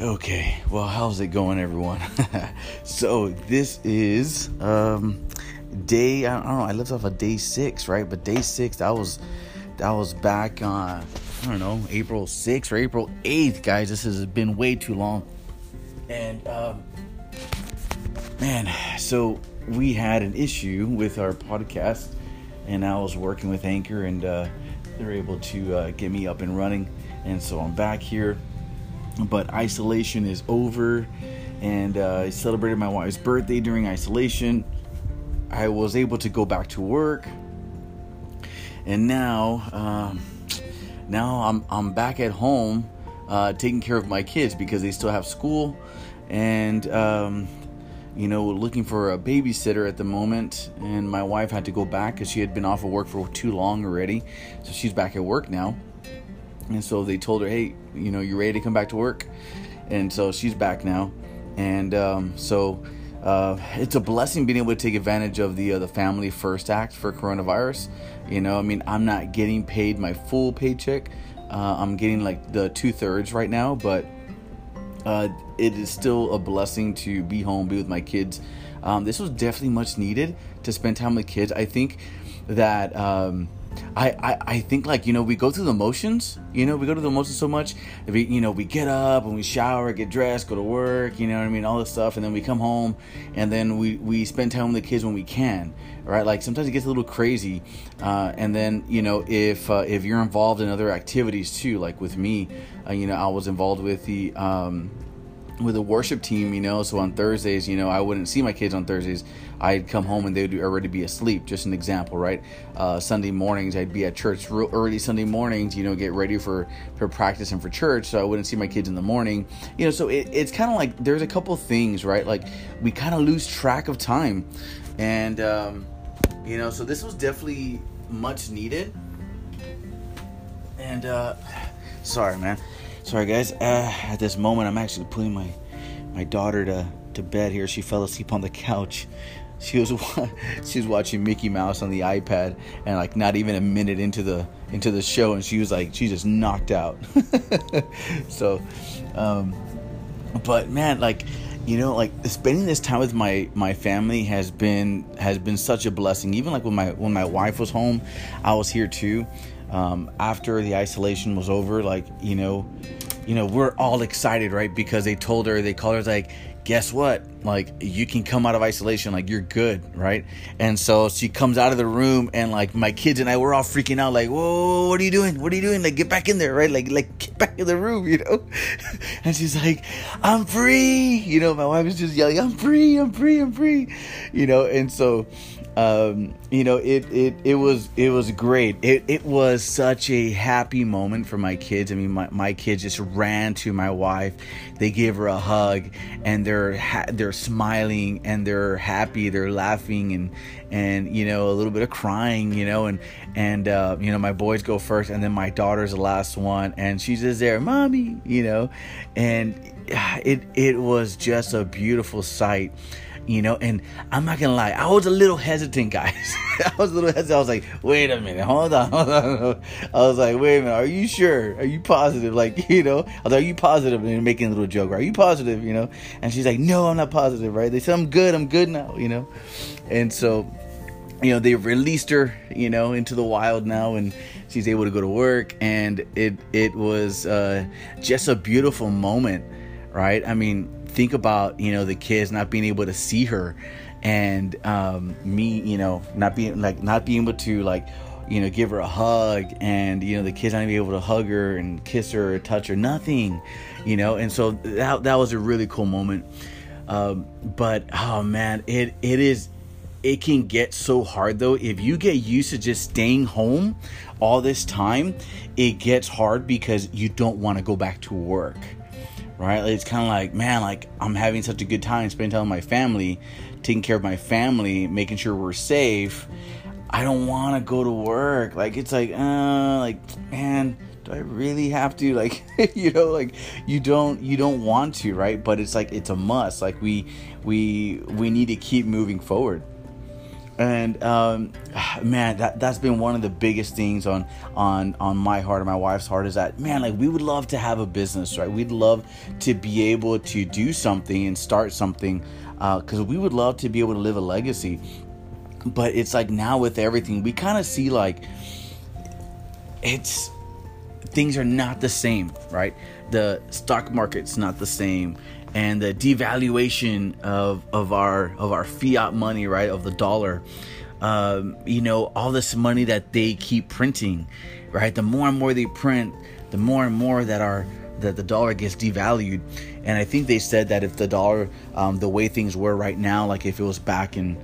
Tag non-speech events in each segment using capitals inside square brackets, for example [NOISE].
Okay, well, how's it going, everyone? [LAUGHS] so this is um, day. I don't know. I left off a day six, right? But day six, that was that was back on. I don't know, April sixth or April eighth, guys. This has been way too long. And um, man, so we had an issue with our podcast, and I was working with Anchor, and uh, they're able to uh, get me up and running, and so I'm back here but isolation is over and uh, I celebrated my wife's birthday during isolation. I was able to go back to work, and now, um, now I'm I'm back at home, uh, taking care of my kids because they still have school, and um, you know looking for a babysitter at the moment. And my wife had to go back because she had been off of work for too long already, so she's back at work now. And so they told her, hey, you know, you're ready to come back to work? And so she's back now. And um, so uh, it's a blessing being able to take advantage of the uh, the Family First Act for coronavirus. You know, I mean, I'm not getting paid my full paycheck. Uh, I'm getting like the two thirds right now, but uh, it is still a blessing to be home, be with my kids. Um, this was definitely much needed to spend time with kids. I think that. Um, I, I, I think like you know we go through the motions you know we go through the motions so much. We you know we get up and we shower get dressed go to work you know what I mean all this stuff and then we come home and then we we spend time with the kids when we can right? Like sometimes it gets a little crazy uh, and then you know if uh, if you're involved in other activities too like with me uh, you know I was involved with the um, with a worship team, you know. So on Thursdays, you know, I wouldn't see my kids on Thursdays. I'd come home and they would already be asleep. Just an example, right? Uh, Sunday mornings, I'd be at church real early Sunday mornings, you know, get ready for for practice and for church. So I wouldn't see my kids in the morning, you know. So it, it's kind of like there's a couple things, right? Like we kind of lose track of time, and um, you know, so this was definitely much needed. And uh, [SIGHS] sorry, man Sorry, guys. Uh, at this moment, I'm actually putting my my daughter to to bed here. She fell asleep on the couch. She was [LAUGHS] she was watching Mickey Mouse on the iPad, and like not even a minute into the into the show, and she was like she just knocked out. [LAUGHS] so, um, but man, like you know like spending this time with my my family has been has been such a blessing even like when my when my wife was home i was here too um, after the isolation was over like you know you know, we're all excited, right? Because they told her, they called her like, guess what? Like you can come out of isolation, like you're good, right? And so she comes out of the room, and like my kids and I, we're all freaking out, like, whoa, what are you doing? What are you doing? Like get back in there, right? Like like get back in the room, you know? [LAUGHS] and she's like, I'm free, you know. My wife is just yelling, I'm free, I'm free, I'm free, you know. And so um, you know, it, it, it was it was great. It, it was such a happy moment for my kids. I mean, my, my kids just ran to my wife. They gave her a hug, and they're ha- they're smiling and they're happy. They're laughing and and you know a little bit of crying. You know, and and uh, you know my boys go first, and then my daughter's the last one, and she's just there, mommy. You know, and it it was just a beautiful sight you know. And I'm not gonna lie, I was a little hesitant, guys. [LAUGHS] I was a little hesitant. I was like, wait a minute, hold on, [LAUGHS] hold on. I was like, wait a minute, are you sure? Are you positive? Like, [LAUGHS] you know, I was like, are you positive? And making a little joke, are you positive? You know, and she's like, no, I'm not positive, right? They said I'm good, I'm good now, you know, and so. You know, they released her, you know, into the wild now, and she's able to go to work. And it it was uh, just a beautiful moment, right? I mean, think about you know the kids not being able to see her and um, me you know not being like not being able to like you know give her a hug and you know the kids not even able to hug her and kiss her or touch her nothing you know? And so that, that was a really cool moment. Um, but oh man it it is it can get so hard though. If you get used to just staying home all this time it gets hard because you don't want to go back to work right? It's kind of like, man, like I'm having such a good time spending time with my family, taking care of my family, making sure we're safe. I don't want to go to work. Like it's like, uh, like man, do I really have to? [LAUGHS] Like, you know, like you don't you don't want to, right? But it's like it's a must. Like we we we need to keep moving forward. And um, [SIGHS] man, that that's been one of the biggest things on on on my heart and my wife's heart is that man, like we would love to have a business, right? We'd love to be able to do something and start something because uh, we would love to be able to live a legacy. But it's like now with everything, we kind of see like it's things are not the same, right? The stock market's not the same and the devaluation of of our of our fiat money, right, of the dollar. Um, you know, all this money that they keep printing, right? The more and more they print, the more and more that our that the dollar gets devalued. And I think they said that if the dollar, um, the way things were right now, like if it was back in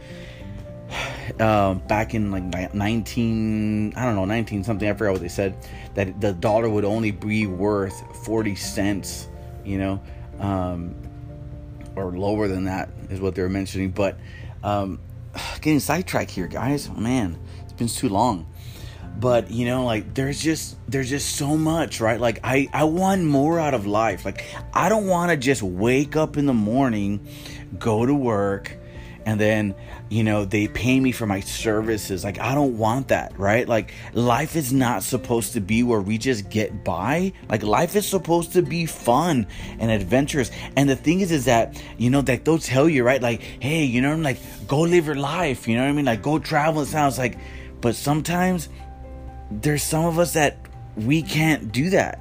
uh, back in like 19 i don't know 19 something i forgot what they said that the dollar would only be worth 40 cents you know um, or lower than that is what they were mentioning. But um, [SIGHS] getting sidetracked here, guys. Man, it's been too long. But you know, like there's just there's just so much, right? Like I I want more out of life. Like I don't want to just wake up in the morning, go to work, and then you know they pay me for my services. Like i don't want that right? Like life is not supposed to be where we just get by. Like life is supposed to be fun and adventurous. And the thing is is that you know that they'll tell you right? Like hey you know i'm like go live your life. You know what i mean? Like go travel it sounds like but sometimes there's some of us that we can't do that.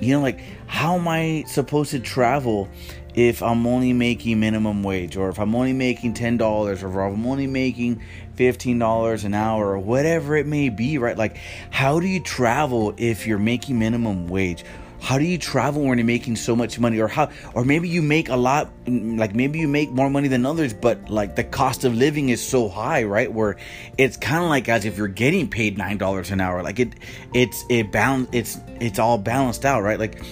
You know like how am i supposed to travel if I'm only making minimum wage or if I'm only making $10 or if I'm only making $15 an hour or whatever it may be, right? Like, how do you travel if you're making minimum wage? How do you travel when you're making so much money or how or maybe you make a lot like maybe you make more money than others but like the cost of living is so high, right? Where it's kind of like as if you're getting paid $9 an hour. Like it it's it balance it's it's all balanced out, right? Like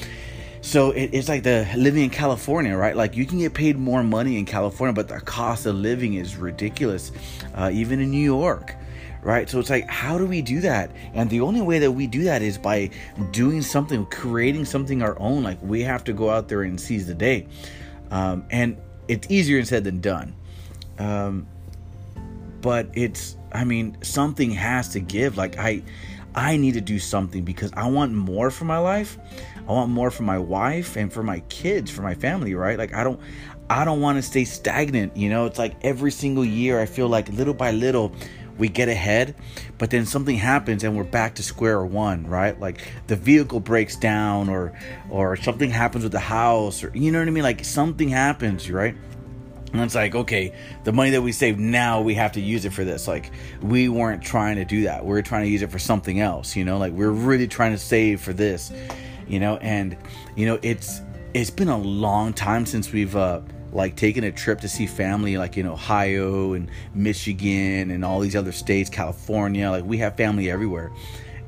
so it, it's like the living in California, right? Like you can get paid more money in California, but the cost of living is ridiculous, uh, even in New York, right? So it's like, how do we do that? And the only way that we do that is by doing something, creating something our own. Like we have to go out there and seize the day, um, and it's easier said than done. Um, but it's, I mean, something has to give. Like I, I need to do something because I want more for my life. I want more for my wife and for my kids, for my family, right? Like I don't I don't want to stay stagnant, you know? It's like every single year I feel like little by little we get ahead, but then something happens and we're back to square one, right? Like the vehicle breaks down or or something happens with the house or you know what I mean? Like something happens, right? And it's like, okay, the money that we saved now, we have to use it for this. Like, we weren't trying to do that. We are trying to use it for something else, you know? Like, we're really trying to save for this, you know? And, you know, it's it's been a long time since we've, uh, like, taken a trip to see family, like in Ohio and Michigan and all these other states, California. Like, we have family everywhere.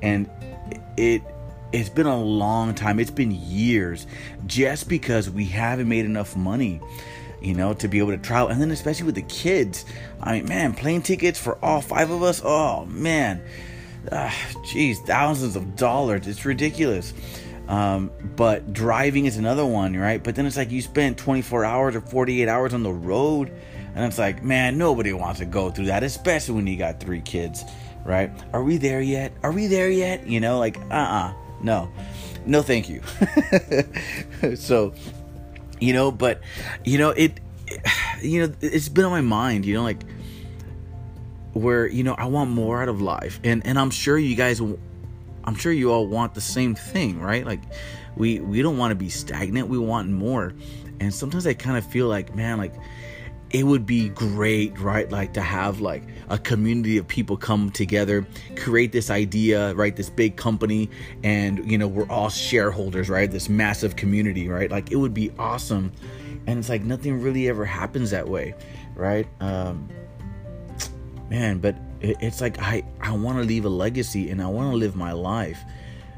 And it, it's been a long time. It's been years just because we haven't made enough money you know, to be able to travel. And then especially with the kids, I mean, man, plane tickets for all five of us. Oh man, jeez, uh, thousands of dollars. It's ridiculous. Um, but driving is another one, right? But then it's like you spend 24 hours or 48 hours on the road, and it's like, man, nobody wants to go through that, especially when you got three kids, right? Are we there yet? Are we there yet? You know, like, uh uh-uh, uh, no, no, thank you. [LAUGHS] so you know but you know it, it you know it's been on my mind you know like where you know I want more out of life and and I'm sure you guys I'm sure you all want the same thing right like we we don't want to be stagnant we want more and sometimes I kind of feel like man like it would be great, right? Like to have like a community of people come together, create this idea, right? This big company, and you know, we're all shareholders, right? This massive community, right? Like it would be awesome. And it's like nothing really ever happens that way, right? Um, man, but it's like I I want to leave a legacy and I want to live my life.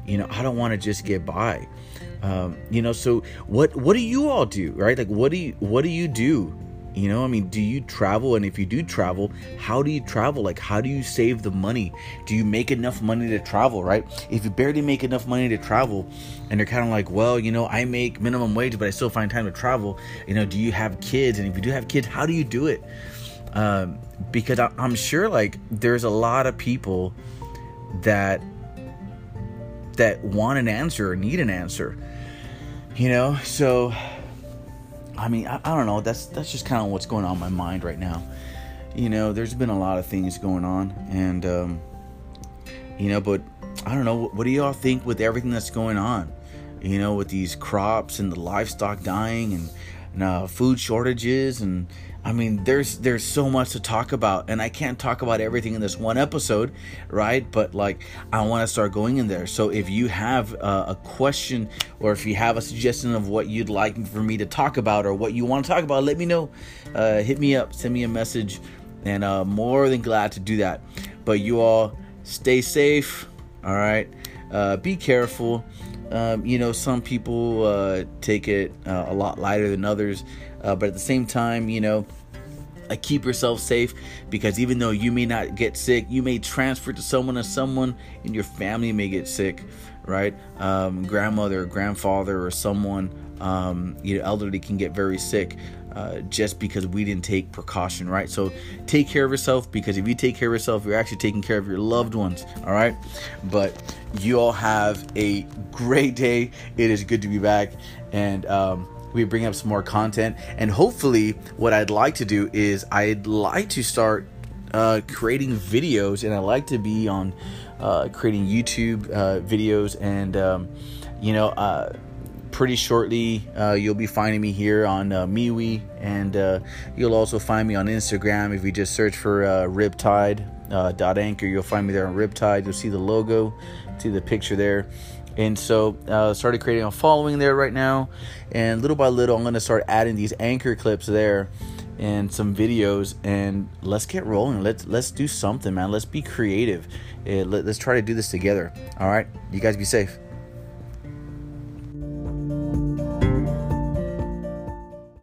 You know, I don't want to just get by. Um, you know, so what what do you all do, right? Like what do you what do you do you know, I mean, do you travel? And if you do travel, how do you travel? Like, how do you save the money? Do you make enough money to travel, right? If you barely make enough money to travel and you're kind of like, well, you know, I make minimum wage, but I still find time to travel, you know, do you have kids? And if you do have kids, how do you do it? Um, because I, I'm sure like there's a lot of people that that want an answer or need an answer. You know, so I mean, I, I don't know. That's that's just kind of what's going on in my mind right now. You know, there's been a lot of things going on, and um, you know, but I don't know. What do y'all think with everything that's going on? You know, with these crops and the livestock dying and, and uh, food shortages and I mean, there's there's so much to talk about, and I can't talk about everything in this one episode, right? But like, I want to start going in there. So if you have uh, a question, or if you have a suggestion of what you'd like for me to talk about, or what you want to talk about, let me know. Uh, hit me up, send me a message, and uh, more than glad to do that. But you all stay safe. All right, uh, be careful. Um, you know, some people uh, take it a lot lighter than others. Uh, but at the same time, you know, uh, keep yourself safe because even though you may not get sick, you may transfer to someone, and someone in your family may get sick, right? Um, grandmother, grandfather, or someone um, you know elderly can get very sick. Uh, just because we didn't take precaution, right? So take care of yourself because if you take care of yourself, you're actually taking care of your loved ones, all right? But you all have a great day. It is good to be back. And um, we bring up some more content. And hopefully, what I'd like to do is I'd like to start uh, creating videos, and I like to be on uh, creating YouTube uh, videos. And um, you know, uh, pretty shortly, uh, you'll be finding me here on uh, MeWe, and you'll also find me on Instagram if you just search for Riptide. dot anchor you'll find me there on Riptide you'll see the logo see the picture there and so uh, started creating a following there right now. And little by little i'm going to start adding these anchor clips there and some videos. And let's get rolling. Let's let's do something man. Let's be creative. Let, let's try to do this together. All right? You guys be safe